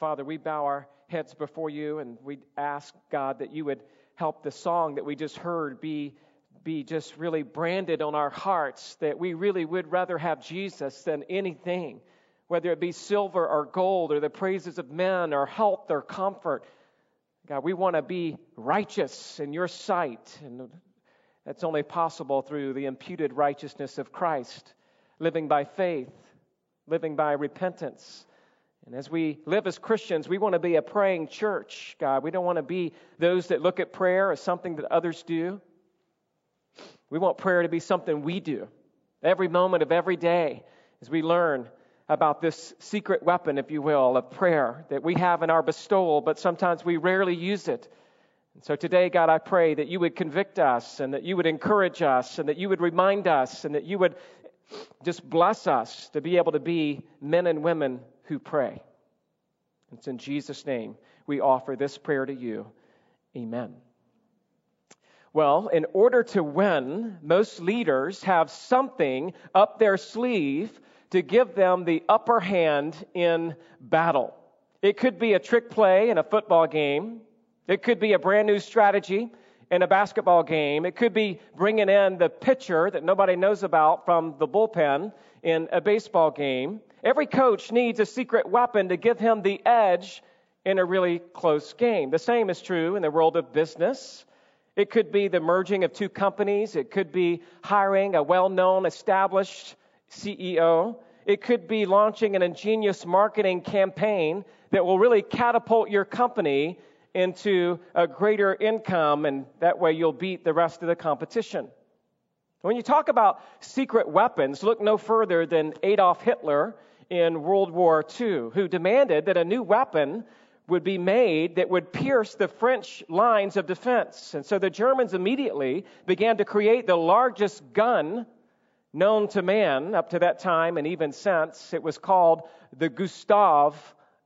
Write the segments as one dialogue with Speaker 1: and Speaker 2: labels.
Speaker 1: Father, we bow our heads before you and we ask, God, that you would help the song that we just heard be, be just really branded on our hearts, that we really would rather have Jesus than anything, whether it be silver or gold or the praises of men or health or comfort. God, we want to be righteous in your sight, and that's only possible through the imputed righteousness of Christ, living by faith, living by repentance. And as we live as Christians, we want to be a praying church, God. We don't want to be those that look at prayer as something that others do. We want prayer to be something we do every moment of every day as we learn about this secret weapon, if you will, of prayer that we have in our bestowal, but sometimes we rarely use it. And so today, God, I pray that you would convict us and that you would encourage us and that you would remind us and that you would just bless us to be able to be men and women who pray. It's in Jesus' name we offer this prayer to you. Amen. Well, in order to win, most leaders have something up their sleeve to give them the upper hand in battle. It could be a trick play in a football game. It could be a brand new strategy in a basketball game. It could be bringing in the pitcher that nobody knows about from the bullpen in a baseball game. Every coach needs a secret weapon to give him the edge in a really close game. The same is true in the world of business. It could be the merging of two companies. It could be hiring a well known, established CEO. It could be launching an ingenious marketing campaign that will really catapult your company into a greater income, and that way you'll beat the rest of the competition. When you talk about secret weapons, look no further than Adolf Hitler in World War II, who demanded that a new weapon would be made that would pierce the French lines of defense. And so the Germans immediately began to create the largest gun known to man up to that time and even since. It was called the Gustav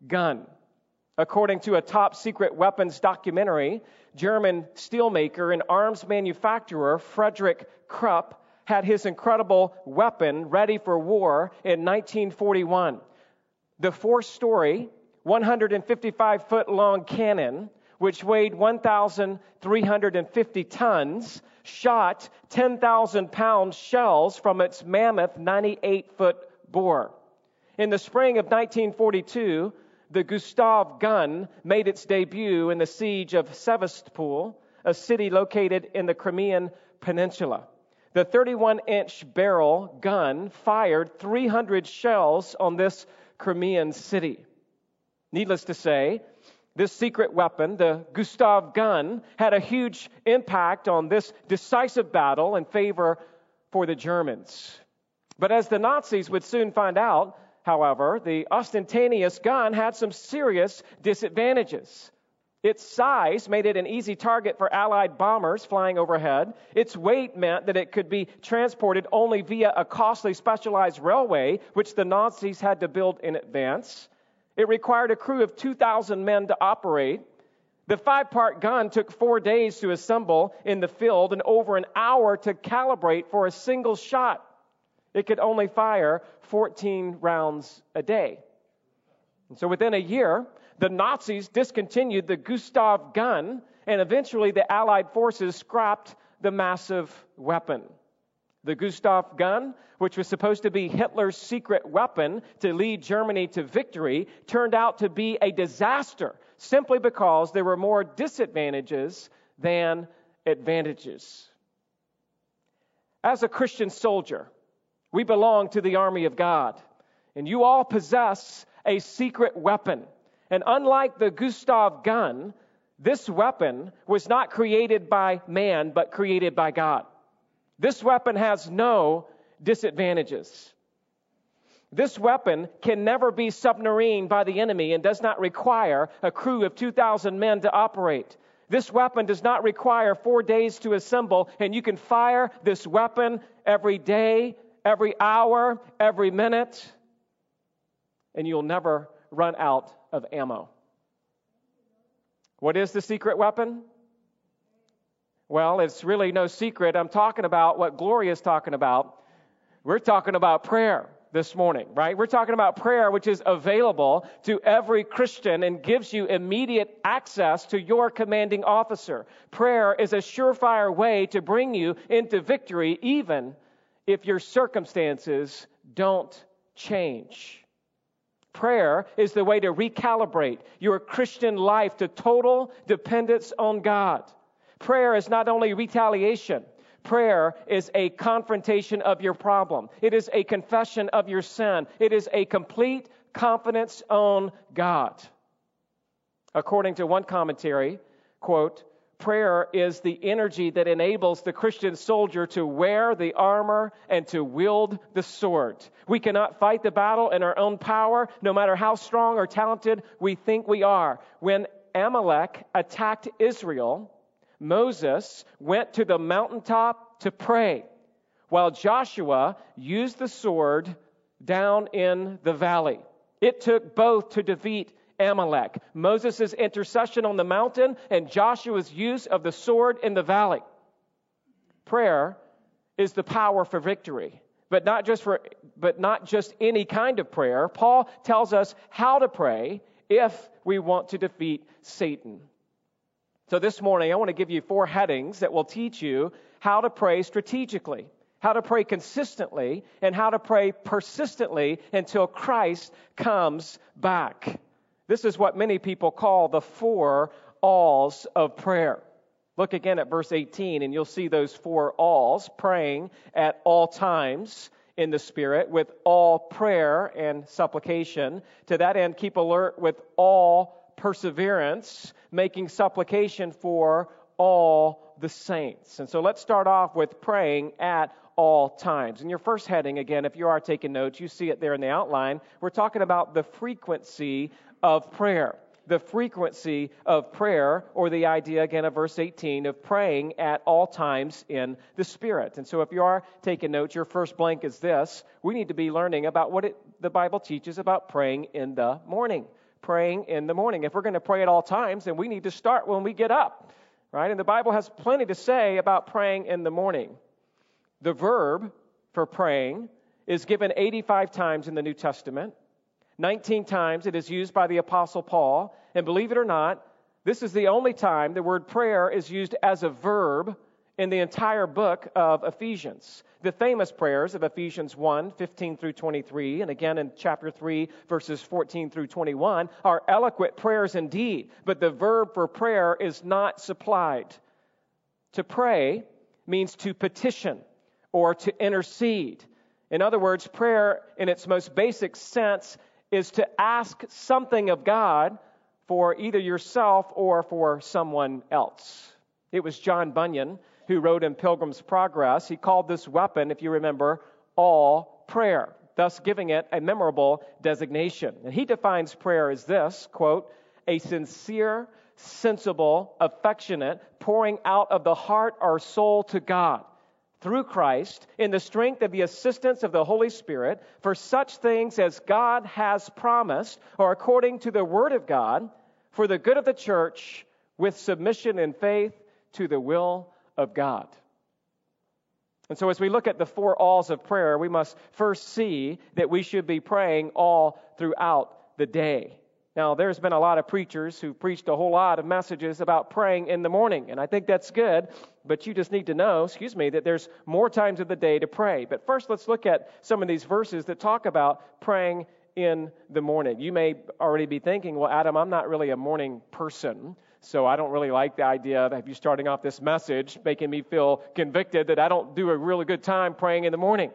Speaker 1: gun. According to a top secret weapons documentary, German steelmaker and arms manufacturer Frederick Krupp had his incredible weapon ready for war in 1941. The four story, 155 foot long cannon, which weighed 1,350 tons, shot 10,000 pound shells from its mammoth 98 foot bore. In the spring of 1942, the Gustav gun made its debut in the siege of Sevastopol, a city located in the Crimean Peninsula. The 31 inch barrel gun fired 300 shells on this Crimean city. Needless to say, this secret weapon, the Gustav gun, had a huge impact on this decisive battle in favor for the Germans. But as the Nazis would soon find out, however, the ostentatious gun had some serious disadvantages. Its size made it an easy target for Allied bombers flying overhead. Its weight meant that it could be transported only via a costly specialized railway, which the Nazis had to build in advance. It required a crew of 2,000 men to operate. The five part gun took four days to assemble in the field and over an hour to calibrate for a single shot. It could only fire 14 rounds a day. And so within a year, the Nazis discontinued the Gustav gun, and eventually the Allied forces scrapped the massive weapon. The Gustav gun, which was supposed to be Hitler's secret weapon to lead Germany to victory, turned out to be a disaster simply because there were more disadvantages than advantages. As a Christian soldier, we belong to the army of God, and you all possess a secret weapon. And unlike the Gustav gun, this weapon was not created by man, but created by God. This weapon has no disadvantages. This weapon can never be submarined by the enemy and does not require a crew of 2,000 men to operate. This weapon does not require four days to assemble, and you can fire this weapon every day, every hour, every minute, and you'll never run out of ammo. What is the secret weapon? Well, it's really no secret. I'm talking about what Gloria is talking about. We're talking about prayer. this morning, right? We're talking about prayer, which is available to every Christian and gives you immediate access to your commanding officer. Prayer is a surefire way to bring you into victory, even if your circumstances don't change. Prayer is the way to recalibrate your Christian life to total dependence on God. Prayer is not only retaliation, Prayer is a confrontation of your problem. It is a confession of your sin. It is a complete confidence on God. According to one commentary, quote, prayer is the energy that enables the Christian soldier to wear the armor and to wield the sword. We cannot fight the battle in our own power, no matter how strong or talented we think we are. When Amalek attacked Israel, Moses went to the mountaintop to pray, while Joshua used the sword down in the valley. It took both to defeat Amalek Moses' intercession on the mountain and Joshua's use of the sword in the valley. Prayer is the power for victory. But not just for but not just any kind of prayer. Paul tells us how to pray if we want to defeat Satan. So this morning, I want to give you four headings that will teach you how to pray strategically, how to pray consistently, and how to pray persistently until Christ comes back. This is what many people call the four alls of prayer. Look again at verse 18, and you'll see those four alls praying at all times in the Spirit with all prayer and supplication. To that end, keep alert with all perseverance, making supplication for all the saints. And so let's start off with praying at all times. In your first heading, again, if you are taking notes, you see it there in the outline. We're talking about the frequency of prayer. The frequency of prayer, or the idea, again, of verse 18, of praying at all times in the Spirit. And so, if you are taking notes, your first blank is this we need to be learning about what it, the Bible teaches about praying in the morning praying in the morning. If we're going to pray at all times, then we need to start when we get up, right? And the Bible has plenty to say about praying in the morning. The verb for praying is given 85 times in the New Testament. 19 times it is used by the Apostle Paul. And believe it or not, this is the only time the word prayer is used as a verb in the entire book of Ephesians. The famous prayers of Ephesians 1 15 through 23, and again in chapter 3, verses 14 through 21, are eloquent prayers indeed, but the verb for prayer is not supplied. To pray means to petition or to intercede. In other words, prayer in its most basic sense is to ask something of God for either yourself or for someone else. It was John Bunyan who wrote in Pilgrim's Progress, he called this weapon, if you remember, all prayer, thus giving it a memorable designation. And he defines prayer as this quote, a sincere, sensible, affectionate pouring out of the heart or soul to God through Christ in the strength of the assistance of the Holy Spirit for such things as God has promised or according to the Word of God for the good of the church with submission and faith to the will of God. And so, as we look at the four alls of prayer, we must first see that we should be praying all throughout the day. Now, there's been a lot of preachers who preached a whole lot of messages about praying in the morning, and I think that's good, but you just need to know, excuse me, that there's more times of the day to pray. But first, let's look at some of these verses that talk about praying in the morning. You may already be thinking, well, Adam, I'm not really a morning person. So I don't really like the idea of you starting off this message making me feel convicted that I don't do a really good time praying in the morning.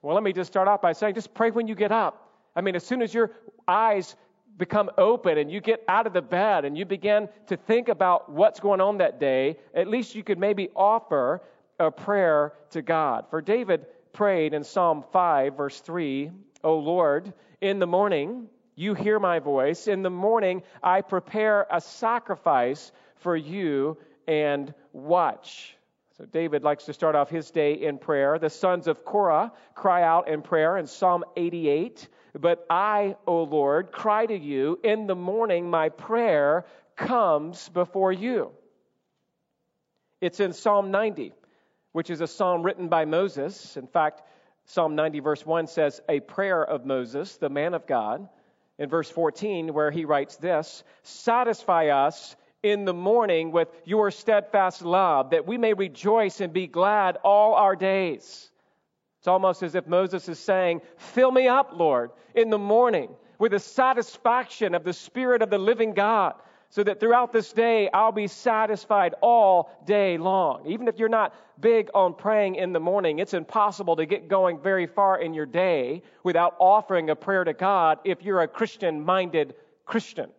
Speaker 1: Well, let me just start off by saying just pray when you get up. I mean, as soon as your eyes become open and you get out of the bed and you begin to think about what's going on that day, at least you could maybe offer a prayer to God. For David prayed in Psalm 5, verse 3, O Lord, in the morning you hear my voice. In the morning, I prepare a sacrifice for you and watch. So, David likes to start off his day in prayer. The sons of Korah cry out in prayer in Psalm 88. But I, O Lord, cry to you. In the morning, my prayer comes before you. It's in Psalm 90, which is a psalm written by Moses. In fact, Psalm 90, verse 1 says, A prayer of Moses, the man of God. In verse 14, where he writes this Satisfy us in the morning with your steadfast love, that we may rejoice and be glad all our days. It's almost as if Moses is saying, Fill me up, Lord, in the morning with the satisfaction of the Spirit of the living God, so that throughout this day I'll be satisfied all day long. Even if you're not big on praying in the morning, it's impossible to get going very far in your day without offering a prayer to God if you're a Christian minded Christian.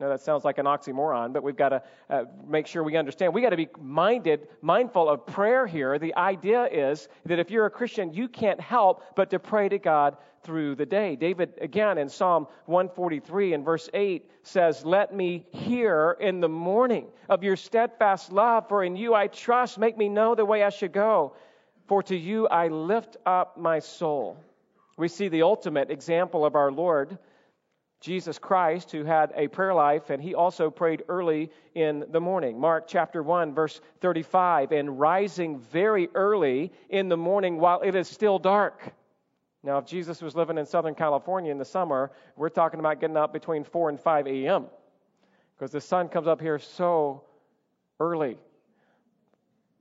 Speaker 1: Now that sounds like an oxymoron, but we've got to uh, make sure we understand. We got to be minded, mindful of prayer here. The idea is that if you're a Christian, you can't help but to pray to God through the day. David, again, in Psalm 143 and verse 8 says, Let me hear in the morning of your steadfast love, for in you I trust. Make me know the way I should go. For to you I lift up my soul. We see the ultimate example of our Lord Jesus Christ, who had a prayer life, and he also prayed early in the morning. Mark chapter 1, verse 35, and rising very early in the morning while it is still dark. Now, if Jesus was living in Southern California in the summer, we're talking about getting up between 4 and 5 a.m. because the sun comes up here so early.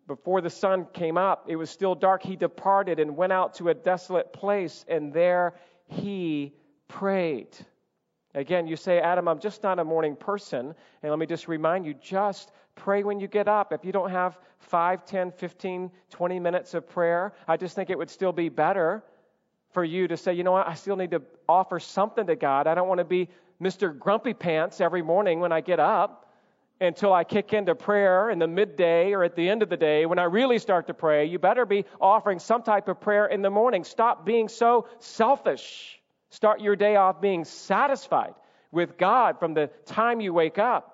Speaker 1: Before the sun came up, it was still dark. He departed and went out to a desolate place, and there he prayed. Again, you say, Adam, I'm just not a morning person. And let me just remind you just pray when you get up. If you don't have 5, 10, 15, 20 minutes of prayer, I just think it would still be better for you to say, you know what, I still need to offer something to God. I don't want to be Mr. Grumpy Pants every morning when I get up until I kick into prayer in the midday or at the end of the day when I really start to pray. You better be offering some type of prayer in the morning. Stop being so selfish. Start your day off being satisfied with God from the time you wake up.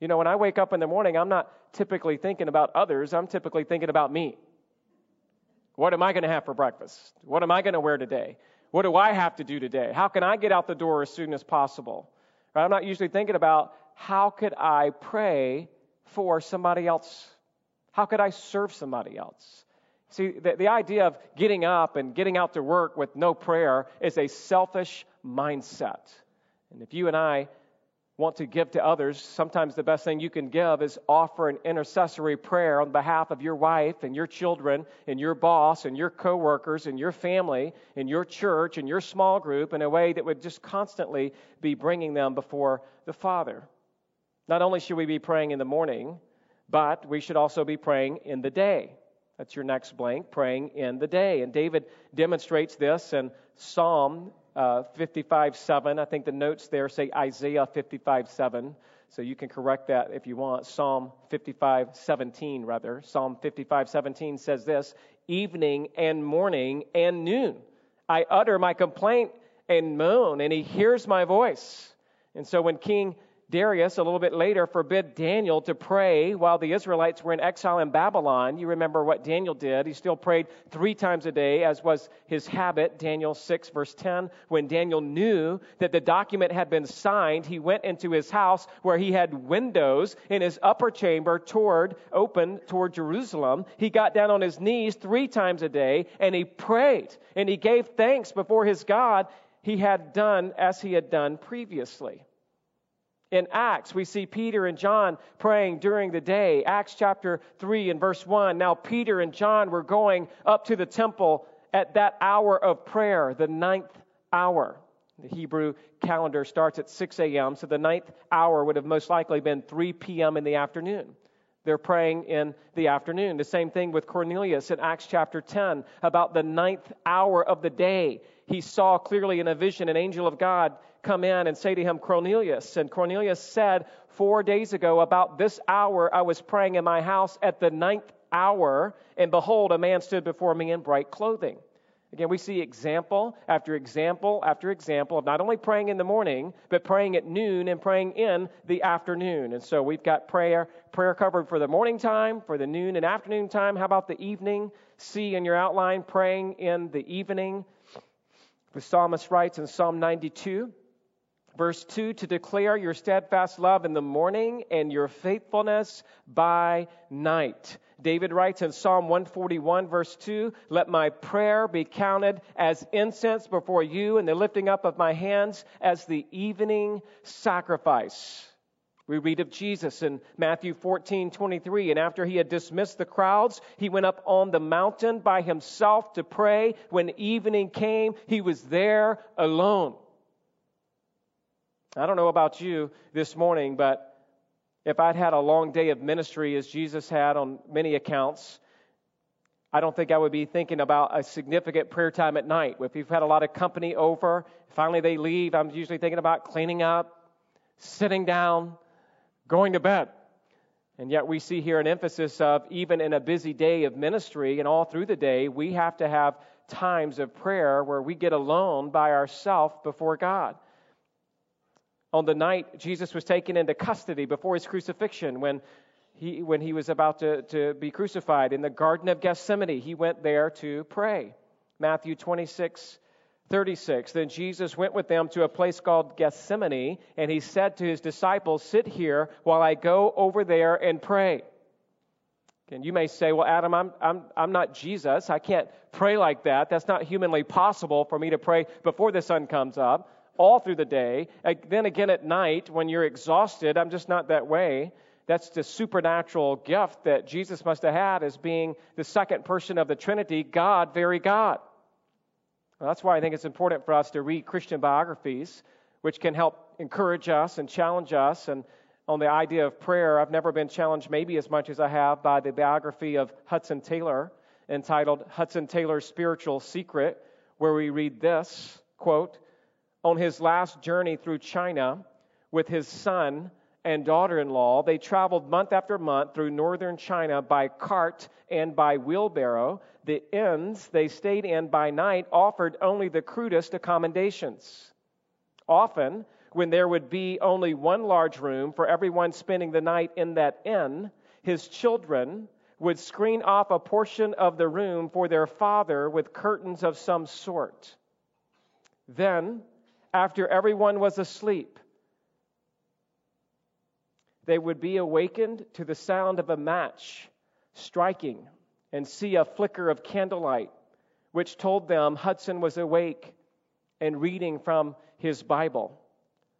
Speaker 1: You know, when I wake up in the morning, I'm not typically thinking about others, I'm typically thinking about me. What am I going to have for breakfast? What am I going to wear today? What do I have to do today? How can I get out the door as soon as possible? Right? I'm not usually thinking about how could I pray for somebody else? How could I serve somebody else? See, the, the idea of getting up and getting out to work with no prayer is a selfish mindset. And if you and I want to give to others, sometimes the best thing you can give is offer an intercessory prayer on behalf of your wife and your children and your boss and your coworkers and your family and your church and your small group in a way that would just constantly be bringing them before the Father. Not only should we be praying in the morning, but we should also be praying in the day. That's your next blank, praying in the day. And David demonstrates this in Psalm uh, 55 7. I think the notes there say Isaiah 55 7. So you can correct that if you want. Psalm 55 17, rather. Psalm 55 17 says this Evening and morning and noon, I utter my complaint and moan, and he hears my voice. And so when King Darius, a little bit later, forbid Daniel to pray while the Israelites were in exile in Babylon. You remember what Daniel did. He still prayed three times a day, as was his habit. Daniel 6, verse 10. When Daniel knew that the document had been signed, he went into his house where he had windows in his upper chamber toward, open toward Jerusalem. He got down on his knees three times a day and he prayed and he gave thanks before his God. He had done as he had done previously. In Acts, we see Peter and John praying during the day. Acts chapter 3 and verse 1. Now, Peter and John were going up to the temple at that hour of prayer, the ninth hour. The Hebrew calendar starts at 6 a.m., so the ninth hour would have most likely been 3 p.m. in the afternoon. They're praying in the afternoon. The same thing with Cornelius in Acts chapter 10 about the ninth hour of the day. He saw clearly in a vision an angel of God come in and say to him, Cornelius. And Cornelius said, Four days ago, about this hour, I was praying in my house at the ninth hour, and behold, a man stood before me in bright clothing. Again, we see example after example after example of not only praying in the morning, but praying at noon and praying in the afternoon. And so we've got prayer, prayer covered for the morning time, for the noon and afternoon time. How about the evening? See in your outline, praying in the evening. The psalmist writes in Psalm 92 Verse 2 to declare your steadfast love in the morning and your faithfulness by night. David writes in Psalm 141, verse 2 Let my prayer be counted as incense before you, and the lifting up of my hands as the evening sacrifice. We read of Jesus in Matthew 14, 23. And after he had dismissed the crowds, he went up on the mountain by himself to pray. When evening came, he was there alone. I don't know about you this morning, but if I'd had a long day of ministry as Jesus had on many accounts, I don't think I would be thinking about a significant prayer time at night. If you've had a lot of company over, finally they leave, I'm usually thinking about cleaning up, sitting down, going to bed. And yet we see here an emphasis of even in a busy day of ministry and all through the day, we have to have times of prayer where we get alone by ourselves before God. On the night Jesus was taken into custody before his crucifixion, when he, when he was about to, to be crucified in the Garden of Gethsemane, he went there to pray. Matthew 26, 36. Then Jesus went with them to a place called Gethsemane, and he said to his disciples, Sit here while I go over there and pray. And you may say, Well, Adam, I'm, I'm, I'm not Jesus. I can't pray like that. That's not humanly possible for me to pray before the sun comes up, all through the day. Then again at night, when you're exhausted, I'm just not that way. That's the supernatural gift that Jesus must have had as being the second person of the Trinity, God, very God. Well, that's why I think it's important for us to read Christian biographies, which can help encourage us and challenge us. And on the idea of prayer, I've never been challenged maybe as much as I have by the biography of Hudson Taylor entitled Hudson Taylor's Spiritual Secret, where we read this quote, On his last journey through China with his son and daughter in law, they traveled month after month through northern China by cart and by wheelbarrow the inns they stayed in by night offered only the crudest accommodations. Often, when there would be only one large room for everyone spending the night in that inn, his children would screen off a portion of the room for their father with curtains of some sort. Then, after everyone was asleep, they would be awakened to the sound of a match striking and see a flicker of candlelight, which told them Hudson was awake and reading from his Bible.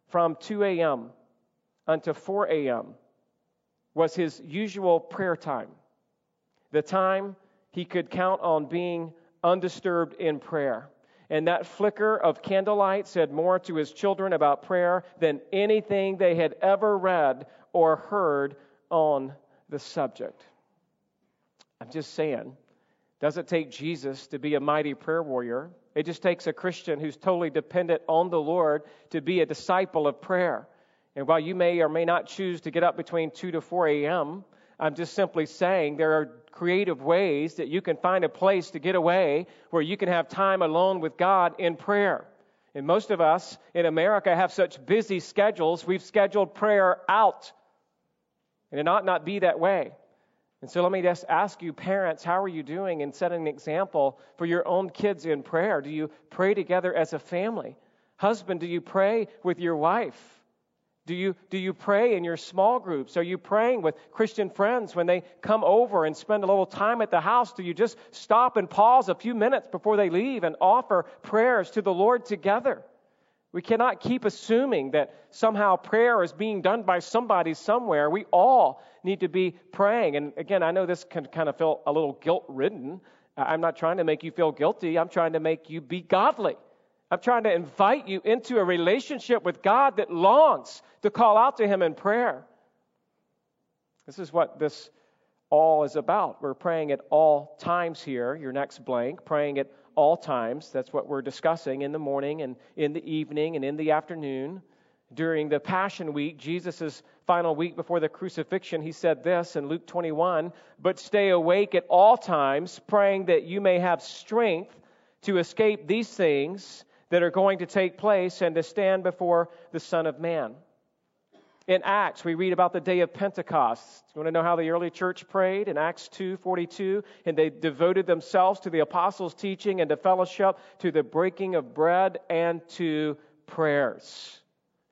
Speaker 1: From 2 a.m. until 4 a.m. was his usual prayer time, the time he could count on being undisturbed in prayer. And that flicker of candlelight said more to his children about prayer than anything they had ever read or heard on the subject. I'm just saying, doesn't take Jesus to be a mighty prayer warrior. It just takes a Christian who's totally dependent on the Lord to be a disciple of prayer. And while you may or may not choose to get up between 2 to 4 a.m., I'm just simply saying there are creative ways that you can find a place to get away where you can have time alone with God in prayer. And most of us in America have such busy schedules, we've scheduled prayer out. And it ought not be that way. And so let me just ask you, parents, how are you doing in setting an example for your own kids in prayer? Do you pray together as a family? Husband, do you pray with your wife? Do you, do you pray in your small groups? Are you praying with Christian friends when they come over and spend a little time at the house? Do you just stop and pause a few minutes before they leave and offer prayers to the Lord together? We cannot keep assuming that somehow prayer is being done by somebody somewhere. We all need to be praying. And again, I know this can kind of feel a little guilt ridden. I'm not trying to make you feel guilty, I'm trying to make you be godly. I'm trying to invite you into a relationship with God that longs to call out to Him in prayer. This is what this all is about. We're praying at all times here, your next blank, praying at all times. That's what we're discussing in the morning and in the evening and in the afternoon. During the Passion Week, Jesus' final week before the crucifixion, he said this in Luke 21 But stay awake at all times, praying that you may have strength to escape these things that are going to take place and to stand before the Son of Man. In Acts, we read about the day of Pentecost. You want to know how the early church prayed? In Acts 2:42, and they devoted themselves to the apostles' teaching and to fellowship, to the breaking of bread and to prayers.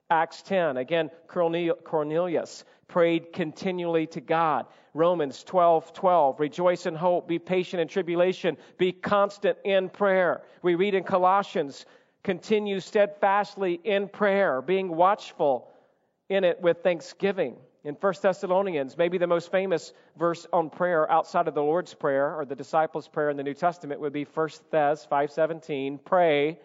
Speaker 1: Acts 10, again, Cornelius prayed continually to God. Romans 12, 12, rejoice in hope, be patient in tribulation, be constant in prayer. We read in Colossians, continue steadfastly in prayer, being watchful in it with thanksgiving. In 1 Thessalonians, maybe the most famous verse on prayer outside of the Lord's Prayer or the disciples' prayer in the New Testament would be 1 Thess 5:17, pray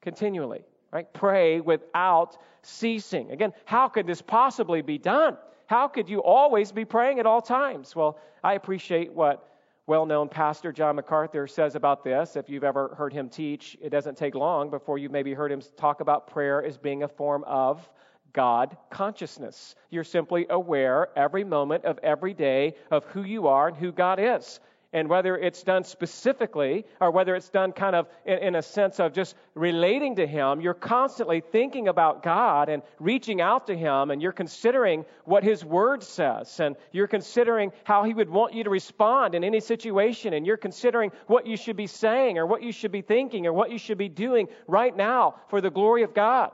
Speaker 1: continually right? Pray without ceasing. Again, how could this possibly be done? How could you always be praying at all times? Well, I appreciate what well known pastor John MacArthur says about this. If you've ever heard him teach, it doesn't take long before you've maybe heard him talk about prayer as being a form of God consciousness. You're simply aware every moment of every day of who you are and who God is and whether it's done specifically or whether it's done kind of in, in, a sense of just relating to Him, you're constantly thinking about God and reaching out to Him, and you're considering what His Word says, and you're considering how He would want you to respond in any situation, and you're considering what you should be saying or what you should be thinking or what you should be doing right now for the glory of God.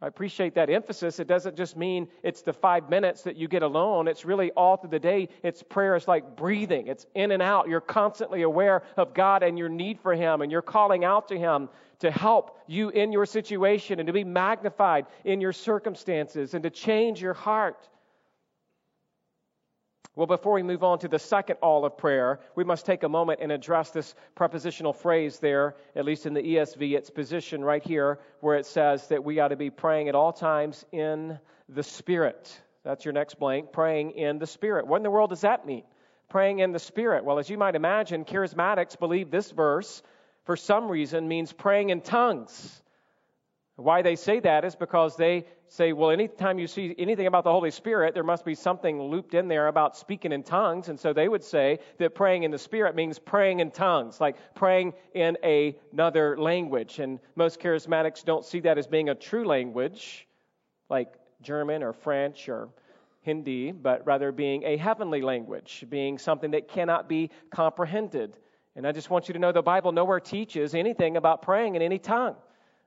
Speaker 1: I appreciate that emphasis. It doesn't just mean it's the five minutes that you get alone. It's really all through the day. It's prayer is like breathing. It's in and out. You're constantly aware of God and your need for Him, and you're calling out to Him to help you in your situation and to be magnified in your circumstances and to change your heart. Well, before we move on to the second all of prayer, we must take a moment and address this prepositional phrase there, at least in the ESV, its position right here, where it says that we ought to be praying at all times in the Spirit. That's your next blank, praying in the Spirit. What in the world does that mean? Praying in the Spirit. Well, as you might imagine, charismatics believe this verse, for some reason, means praying in tongues. Why they say that is because they say, well, anytime you see anything about the Holy Spirit, there must be something looped in there about speaking in tongues. And so they would say that praying in the Spirit means praying in tongues, like praying in a, another language. And most charismatics don't see that as being a true language, like German or French or Hindi, but rather being a heavenly language, being something that cannot be comprehended. And I just want you to know the Bible nowhere teaches anything about praying in any tongue.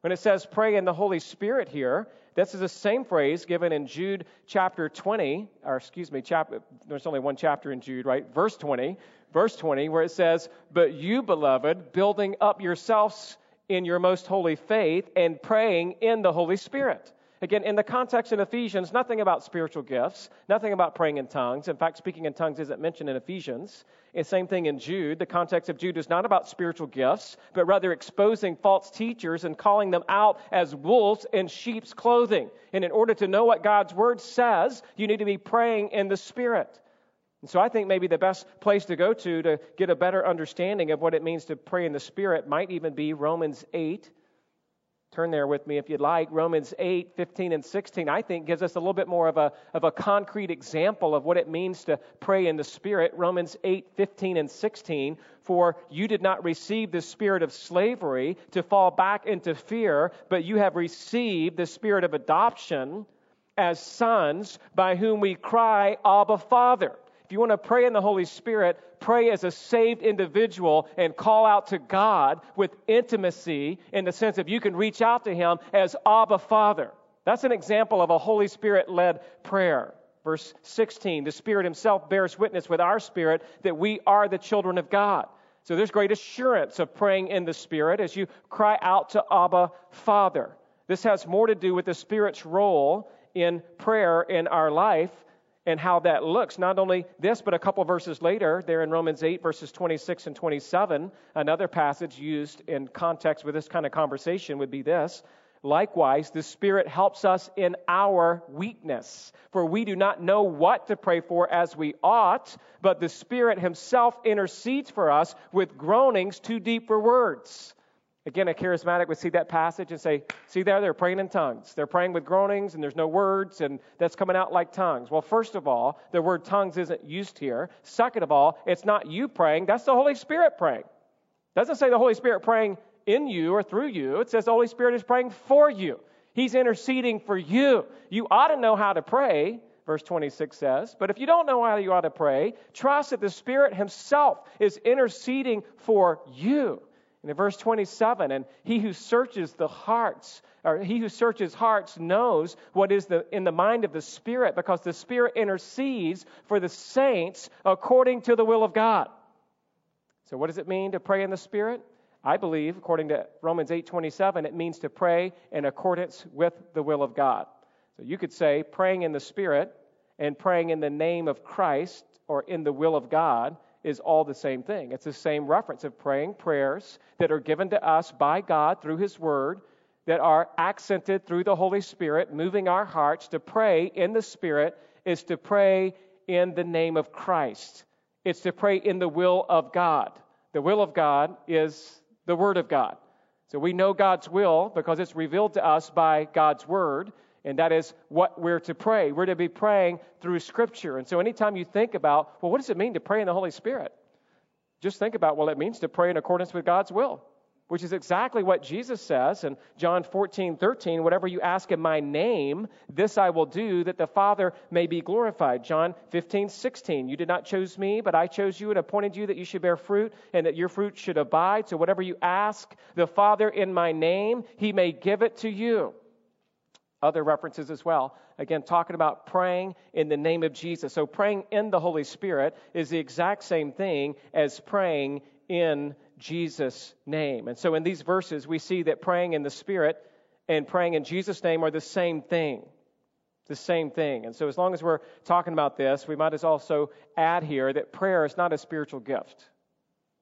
Speaker 1: When it says pray in the Holy Spirit here, this is the same phrase given in Jude chapter 20, or excuse me, chapter, there's only one chapter in Jude, right? Verse 20, verse 20, where it says, But you, beloved, building up yourselves in your most holy faith and praying in the Holy Spirit. Again, in the context in Ephesians, nothing about spiritual gifts, nothing about praying in tongues. In fact, speaking in tongues isn't mentioned in Ephesians. The same thing in Jude. The context of Jude is not about spiritual gifts, but rather exposing false teachers and calling them out as wolves in sheep's clothing. And in order to know what God's word says, you need to be praying in the Spirit. And so I think maybe the best place to go to to get a better understanding of what it means to pray in the Spirit might even be Romans 8 Turn there with me if you'd like. Romans 8, 15, and 16, I think, gives us a little bit more of a, of a concrete example of what it means to pray in the Spirit. Romans 8, 15, and 16. For you did not receive the spirit of slavery to fall back into fear, but you have received the spirit of adoption as sons by whom we cry, Abba, Father. If you want to pray in the Holy Spirit, pray as a saved individual and call out to God with intimacy in the sense of you can reach out to Him as Abba Father. That's an example of a Holy Spirit led prayer. Verse 16 The Spirit Himself bears witness with our spirit that we are the children of God. So there's great assurance of praying in the Spirit as you cry out to Abba Father. This has more to do with the Spirit's role in prayer in our life and how that looks. Not only this, but a couple verses later, there in Romans 8, verses 26 and 27, another passage used in context with this kind of conversation would be this. Likewise, the Spirit helps us in our weakness, for we do not know what to pray for as we ought, but the Spirit Himself intercedes for us with groanings too deep for words. Again, a charismatic would see that passage and say, See there, they're praying in tongues. They're praying with groanings and there's no words and that's coming out like tongues. Well, first of all, the word tongues isn't used here. Second of all, it's not you praying, that's the Holy Spirit praying. It doesn't say the Holy Spirit praying in you or through you, it says the Holy Spirit is praying for you. He's interceding for you. You ought to know how to pray, verse 26 says. But if you don't know how you ought to pray, trust that the Spirit Himself is interceding for you. And in verse 27, and he who searches the hearts, or he who searches hearts knows what is the, in the mind of the Spirit, because the Spirit intercedes for the saints according to the will of God. So what does it mean to pray in the Spirit? I believe, according to Romans 8:27, it means to pray in accordance with the will of God. So you could say praying in the Spirit and praying in the name of Christ or in the will of God is all the same thing. It's the same reference of praying prayers that are given to us by God through His Word, that are accented through the Holy Spirit, moving our hearts to pray in the Spirit is to pray in the name of Christ. It's to pray in the will of God. The will of God is the Word of God. So we know God's will because it's revealed to us by God's Word. And that is what we're to pray. We're to be praying through Scripture. And so, anytime you think about, well, what does it mean to pray in the Holy Spirit? Just think about, well, it means to pray in accordance with God's will, which is exactly what Jesus says in John 14, 13. Whatever you ask in my name, this I will do, that the Father may be glorified. John 15, 16. You did not choose me, but I chose you and appointed you that you should bear fruit and that your fruit should abide. So, whatever you ask the Father in my name, he may give it to you other references as well. Again, talking about praying in the name of Jesus. So, praying in the Holy Spirit is the exact same thing as praying in Jesus' name. And so, in these verses, we see that praying in the Spirit and praying in Jesus' name are the same thing. The same thing. And so, as long as we're talking about this, we might as also add here that prayer is not a spiritual gift.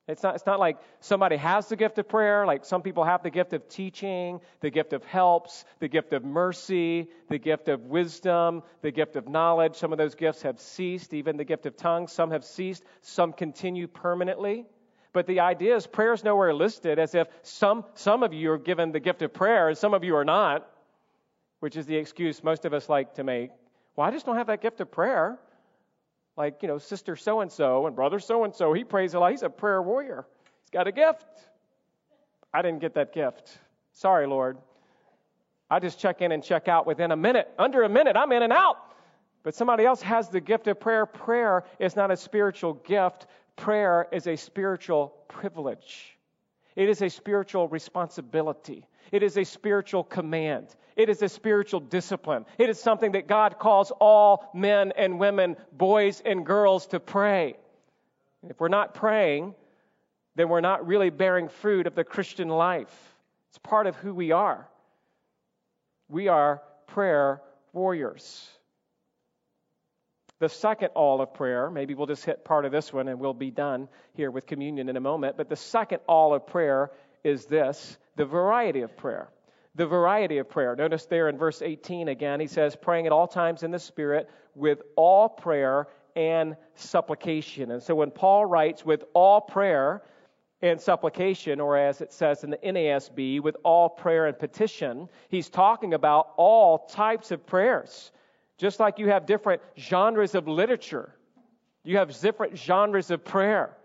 Speaker 1: It's not, it's not like somebody has the gift of prayer, like some people have the gift of teaching, the gift of helps, the gift of mercy, the gift of wisdom, the gift of knowledge. Some of those gifts have ceased, even the gift of tongues. Some have ceased, some continue permanently. But the idea is prayer is nowhere listed as if some, some of you are given the gift of prayer and some of you are not, which is the excuse most of us like to make. Well, I just don't have that gift of prayer like, you know, sister so and so and brother so and so, he prays a lot. He's a prayer warrior. He's got a gift. I didn't get that gift. Sorry, Lord. I just check in and check out within a minute. Under a minute, I'm in and out. But somebody else has the gift of prayer. Prayer is not a spiritual gift, prayer is a spiritual privilege. It is a spiritual responsibility. It is a spiritual command. It is a spiritual discipline. It is something that God calls all men and women, boys and girls to pray. If we're not praying, then we're not really bearing fruit of the Christian life. It's part of who we are. We are prayer warriors. The second all of prayer, maybe we'll just hit part of this one and we'll be done here with communion in a moment. But the second all of prayer is this the variety of prayer. The variety of prayer. Notice there in verse 18 again, he says, praying at all times in the Spirit with all prayer and supplication. And so when Paul writes with all prayer and supplication, or as it says in the NASB, with all prayer and petition, he's talking about all types of prayers. Just like you have different genres of literature, you have different genres of prayer.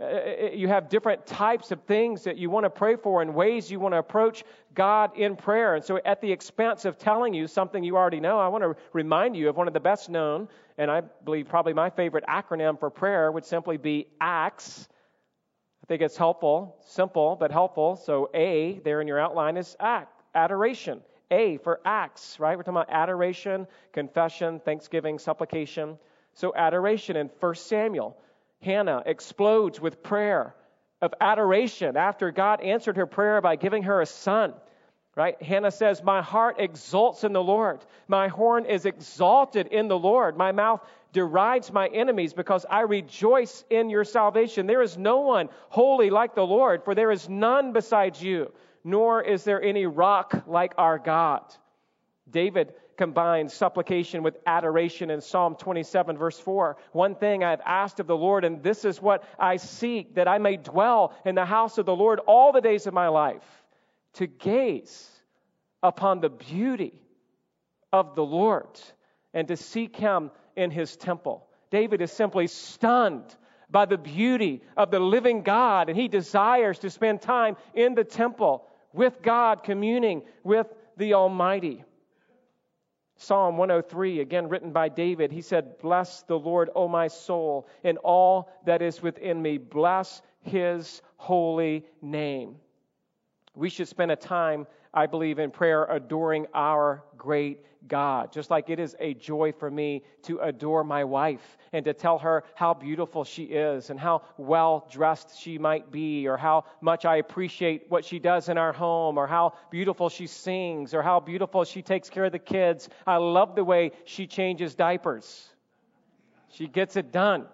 Speaker 1: Uh, uh, you have different types of things that you want to pray for and ways you want to approach God in prayer. And so, at the expense of telling you something you already know, I want to remind you of one of the best known, and I believe probably my favorite acronym for prayer would simply be ACTS. I think it's helpful, simple, but helpful. So, A there in your outline is act, adoration. A for acts, right? We're talking about adoration, confession, thanksgiving, supplication. So, adoration in 1 Samuel. Hannah explodes with prayer of adoration after God answered her prayer by giving her a son. Right? Hannah says, My heart exults in the Lord. My horn is exalted in the Lord. My mouth derides my enemies because I rejoice in your salvation. There is no one holy like the Lord, for there is none besides you, nor is there any rock like our God. David combines supplication with adoration in Psalm 27, verse 4. One thing I have asked of the Lord, and this is what I seek, that I may dwell in the house of the Lord all the days of my life, to gaze upon the beauty of the Lord and to seek him in his temple. David is simply stunned by the beauty of the living God, and he desires to spend time in the temple with God, communing with the Almighty. Psalm 103, again written by David, he said, Bless the Lord, O my soul, and all that is within me. Bless his holy name. We should spend a time, I believe, in prayer adoring our great God. Just like it is a joy for me to adore my wife and to tell her how beautiful she is and how well dressed she might be, or how much I appreciate what she does in our home, or how beautiful she sings, or how beautiful she takes care of the kids. I love the way she changes diapers. She gets it done.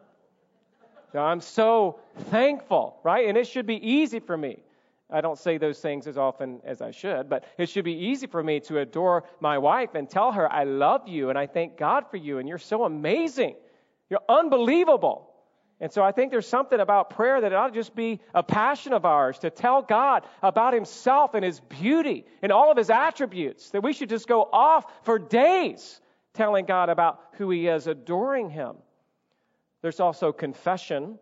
Speaker 1: I'm so thankful, right? And it should be easy for me I don't say those things as often as I should, but it should be easy for me to adore my wife and tell her, I love you and I thank God for you and you're so amazing. You're unbelievable. And so I think there's something about prayer that it ought to just be a passion of ours to tell God about Himself and His beauty and all of His attributes, that we should just go off for days telling God about who He is, adoring Him. There's also confession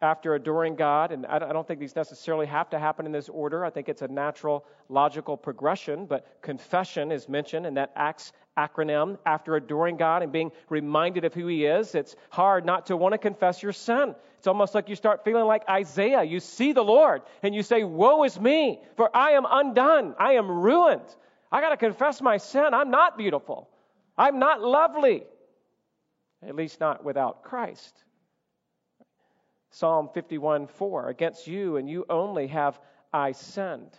Speaker 1: after adoring God, and I don't think these necessarily have to happen in this order. I think it's a natural, logical progression, but confession is mentioned in that Acts acronym after adoring God and being reminded of who He is. It's hard not to want to confess your sin. It's almost like you start feeling like Isaiah. You see the Lord and you say, Woe is me, for I am undone. I am ruined. I got to confess my sin. I'm not beautiful. I'm not lovely, at least not without Christ. Psalm 51 4 Against you and you only have I sinned.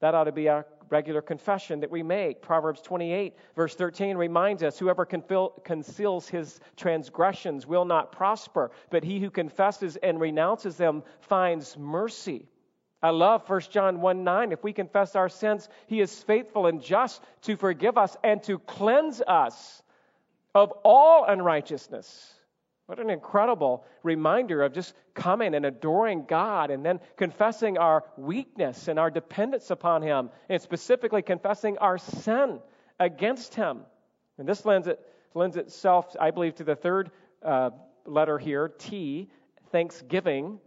Speaker 1: That ought to be our regular confession that we make. Proverbs 28, verse 13 reminds us whoever conceals his transgressions will not prosper, but he who confesses and renounces them finds mercy. I love 1 John 1 9. If we confess our sins, he is faithful and just to forgive us and to cleanse us of all unrighteousness. What an incredible reminder of just coming and adoring God and then confessing our weakness and our dependence upon Him, and specifically confessing our sin against Him. And this lends, it, lends itself, I believe, to the third uh, letter here, T, thanksgiving.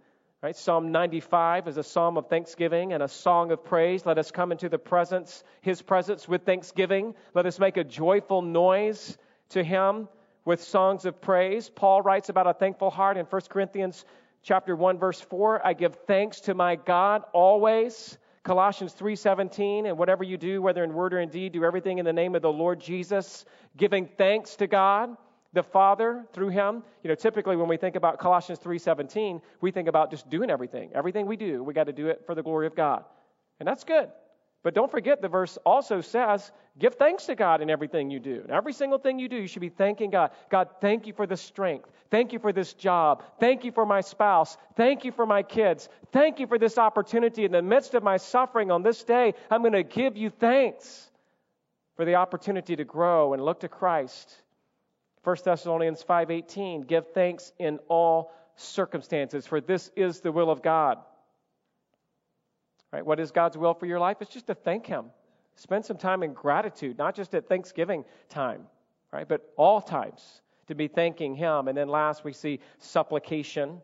Speaker 1: Right? Psalm 95 is a psalm of thanksgiving and a song of praise. Let us come into the presence, His presence with thanksgiving. Let us make a joyful noise to Him with songs of praise. Paul writes about a thankful heart in 1 Corinthians chapter 1 verse 4, I give thanks to my God always. Colossians 3:17 and whatever you do whether in word or in deed do everything in the name of the Lord Jesus, giving thanks to God the Father through him. You know, typically when we think about Colossians 3:17, we think about just doing everything. Everything we do, we got to do it for the glory of God. And that's good. But don't forget, the verse also says, give thanks to God in everything you do. Every single thing you do, you should be thanking God. God, thank you for the strength. Thank you for this job. Thank you for my spouse. Thank you for my kids. Thank you for this opportunity. In the midst of my suffering on this day, I'm going to give you thanks for the opportunity to grow and look to Christ. 1 Thessalonians 5:18 Give thanks in all circumstances for this is the will of God Right? What is God's will for your life? It's just to thank Him. Spend some time in gratitude, not just at Thanksgiving time, right? But all times to be thanking Him. And then last, we see supplication.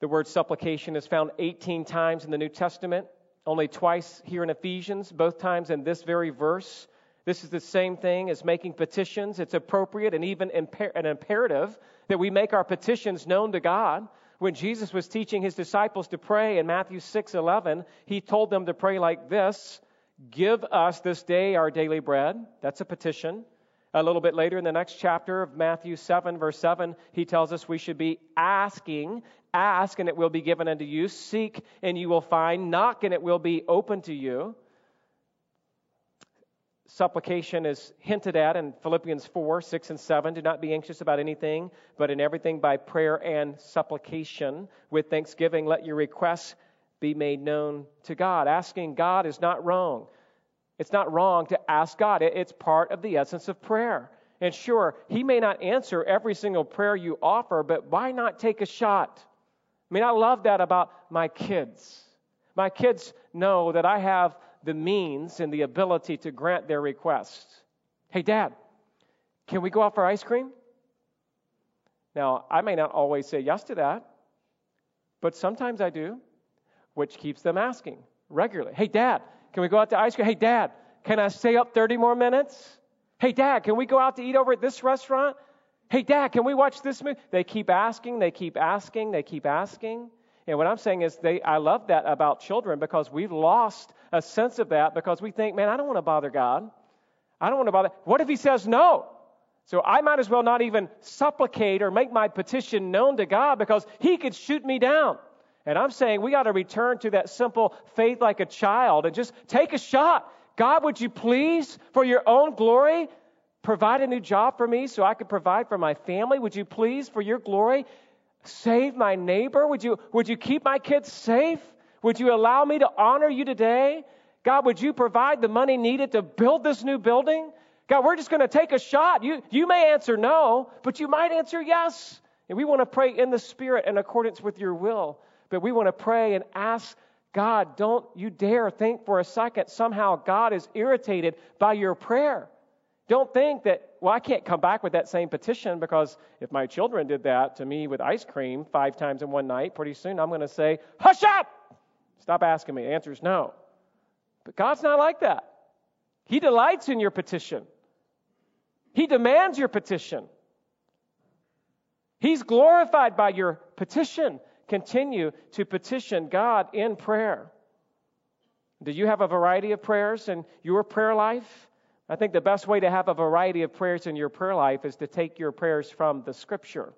Speaker 1: The word supplication is found 18 times in the New Testament, only twice here in Ephesians, both times in this very verse. This is the same thing as making petitions. It's appropriate and even an imperative that we make our petitions known to God. When Jesus was teaching his disciples to pray in Matthew 6:11, he told them to pray like this, "Give us this day our daily bread." That's a petition. A little bit later in the next chapter of Matthew 7 verse 7, he tells us we should be asking, ask and it will be given unto you, seek and you will find, knock and it will be open to you supplication is hinted at in Philippians 4 6 and 7. Do not be anxious about anything, but in everything by prayer and supplication. With thanksgiving, let your requests be made known to God. Asking God is not wrong. It's not wrong to ask God, it's part of the essence of prayer. And sure, He may not answer every single prayer you offer, but why not take a shot? I mean, I love that about my kids. My kids know that I have the means and the ability to grant their requests. Hey, Dad, can we go out for ice cream? Now, I may not always say yes to that, but sometimes I do, which keeps them asking regularly. Hey, Dad, can we go out to ice cream? Hey, Dad, can I stay up 30 more minutes? Hey, Dad, can we go out to eat over at this restaurant? Hey, Dad, can we watch this movie? They keep asking, they keep asking, they keep asking. And what I'm saying is, they, I love that about children because we've lost a sense of that because we think, man, I don't want to bother God. I don't want to bother. What if He says no? So I might as well not even supplicate or make my petition known to God because He could shoot me down. And I'm saying we got to return to that simple faith like a child and just take a shot. God, would you please, for your own glory, provide a new job for me so I could provide for my family? Would you please, for your glory, save my neighbor? Would you, would you keep my kids safe? Would you allow me to honor you today? God, would you provide the money needed to build this new building? God, we're just going to take a shot. You, you may answer no, but you might answer yes. And we want to pray in the Spirit in accordance with your will. But we want to pray and ask God, don't you dare think for a second somehow God is irritated by your prayer. Don't think that, well, I can't come back with that same petition because if my children did that to me with ice cream five times in one night, pretty soon I'm going to say, hush up! Stop asking me. The answer is no. But God's not like that. He delights in your petition. He demands your petition. He's glorified by your petition. Continue to petition God in prayer. Do you have a variety of prayers in your prayer life? I think the best way to have a variety of prayers in your prayer life is to take your prayers from the Scripture.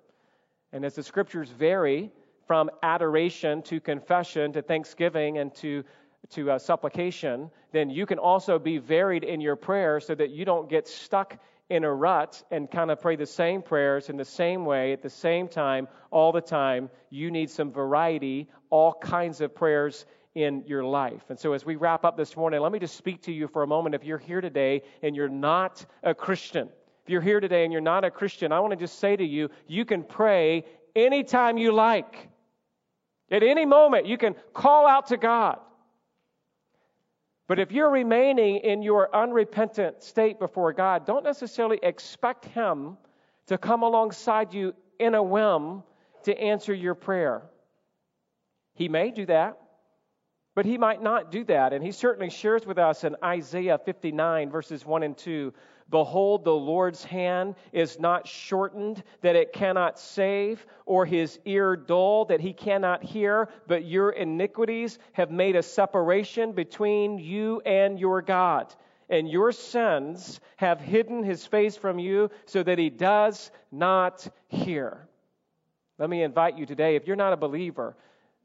Speaker 1: And as the Scriptures vary from adoration to confession to thanksgiving and to to uh, supplication, then you can also be varied in your prayer so that you don't get stuck in a rut and kind of pray the same prayers in the same way at the same time all the time. You need some variety, all kinds of prayers in your life. And so, as we wrap up this morning, let me just speak to you for a moment. If you're here today and you're not a Christian, if you're here today and you're not a Christian, I want to just say to you, you can pray anytime you like. At any moment, you can call out to God. But if you're remaining in your unrepentant state before God, don't necessarily expect Him to come alongside you in a whim to answer your prayer. He may do that, but He might not do that. And He certainly shares with us in Isaiah 59, verses 1 and 2 Behold, the Lord's hand is not shortened that it cannot save, or his ear dull that he cannot hear, but your iniquities have made a separation between you and your God. And your sins have hidden his face from you so that he does not hear. Let me invite you today, if you're not a believer,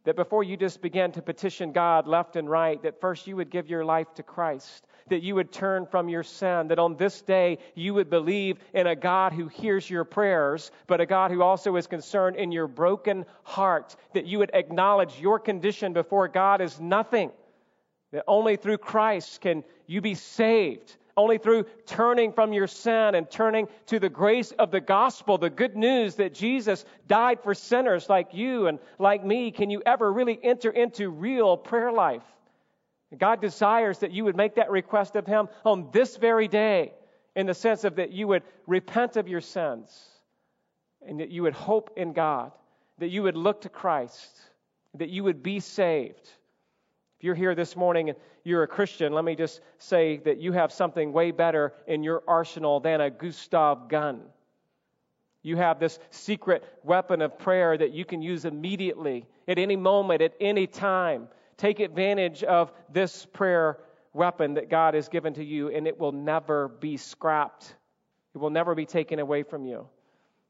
Speaker 1: that before you just begin to petition God left and right, that first you would give your life to Christ that you would turn from your sin, that on this day you would believe in a God who hears your prayers, but a God who also is concerned in your broken heart, that you would acknowledge your condition before God is nothing, that only through Christ can you be saved. Only through turning from your sin and turning to the grace of the gospel, the good news that Jesus died for sinners like you and like me, can you ever really enter into real prayer life. God desires that you would make that request of Him on this very day, in the sense of that you would repent of your sins and that you would hope in God, that you would look to Christ, that you would be saved. If you're here this morning and you're a Christian, let me just say that you have something way better in your arsenal than a Gustav gun. You have this secret weapon of prayer that you can use immediately, at any moment, at any time Take advantage of this prayer weapon that God has given to you, and it will never be scrapped. It will never be taken away from you.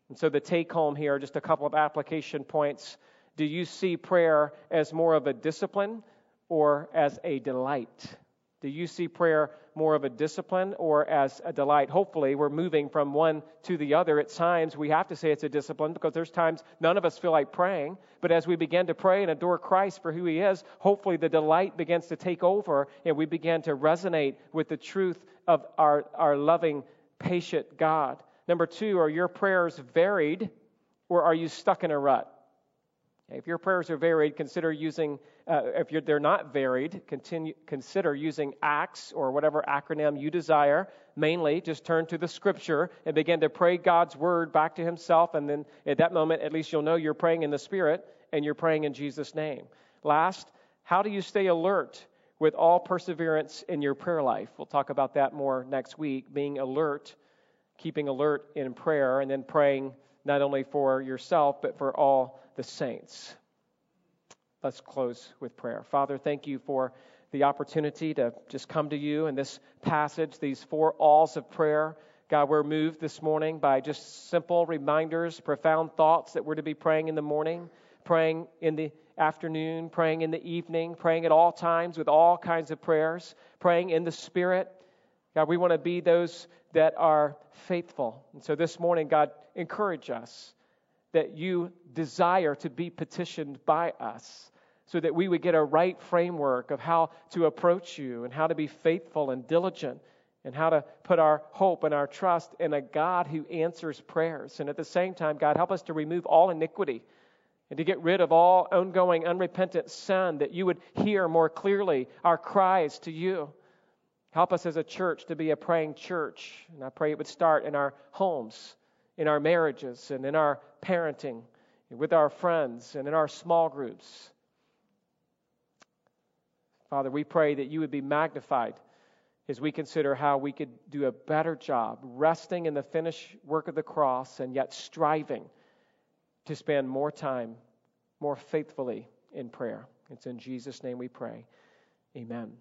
Speaker 1: And so, the take home here, just a couple of application points. Do you see prayer as more of a discipline or as a delight? Do you see prayer more of a discipline or as a delight? Hopefully, we're moving from one to the other. At times, we have to say it's a discipline because there's times none of us feel like praying. But as we begin to pray and adore Christ for who He is, hopefully the delight begins to take over and we begin to resonate with the truth of our, our loving, patient God. Number two, are your prayers varied or are you stuck in a rut? If your prayers are varied, consider using, uh, if they're not varied, continue, consider using ACTS or whatever acronym you desire. Mainly, just turn to the scripture and begin to pray God's word back to Himself. And then at that moment, at least you'll know you're praying in the Spirit and you're praying in Jesus' name. Last, how do you stay alert with all perseverance in your prayer life? We'll talk about that more next week, being alert keeping alert in prayer, and then praying not only for yourself, but for all the saints. Let's close with prayer. Father, thank you for the opportunity to just come to you in this passage, these four alls of prayer. God, we're moved this morning by just simple reminders, profound thoughts that we're to be praying in the morning, praying in the afternoon, praying in the evening, praying at all times with all kinds of prayers, praying in the Spirit. God, we want to be those that are faithful. And so this morning, God, encourage us that you desire to be petitioned by us so that we would get a right framework of how to approach you and how to be faithful and diligent and how to put our hope and our trust in a God who answers prayers. And at the same time, God, help us to remove all iniquity and to get rid of all ongoing unrepentant sin, that you would hear more clearly our cries to you. Help us as a church to be a praying church. And I pray it would start in our homes, in our marriages, and in our parenting, with our friends, and in our small groups. Father, we pray that you would be magnified as we consider how we could do a better job resting in the finished work of the cross and yet striving to spend more time, more faithfully in prayer. It's in Jesus' name we pray. Amen.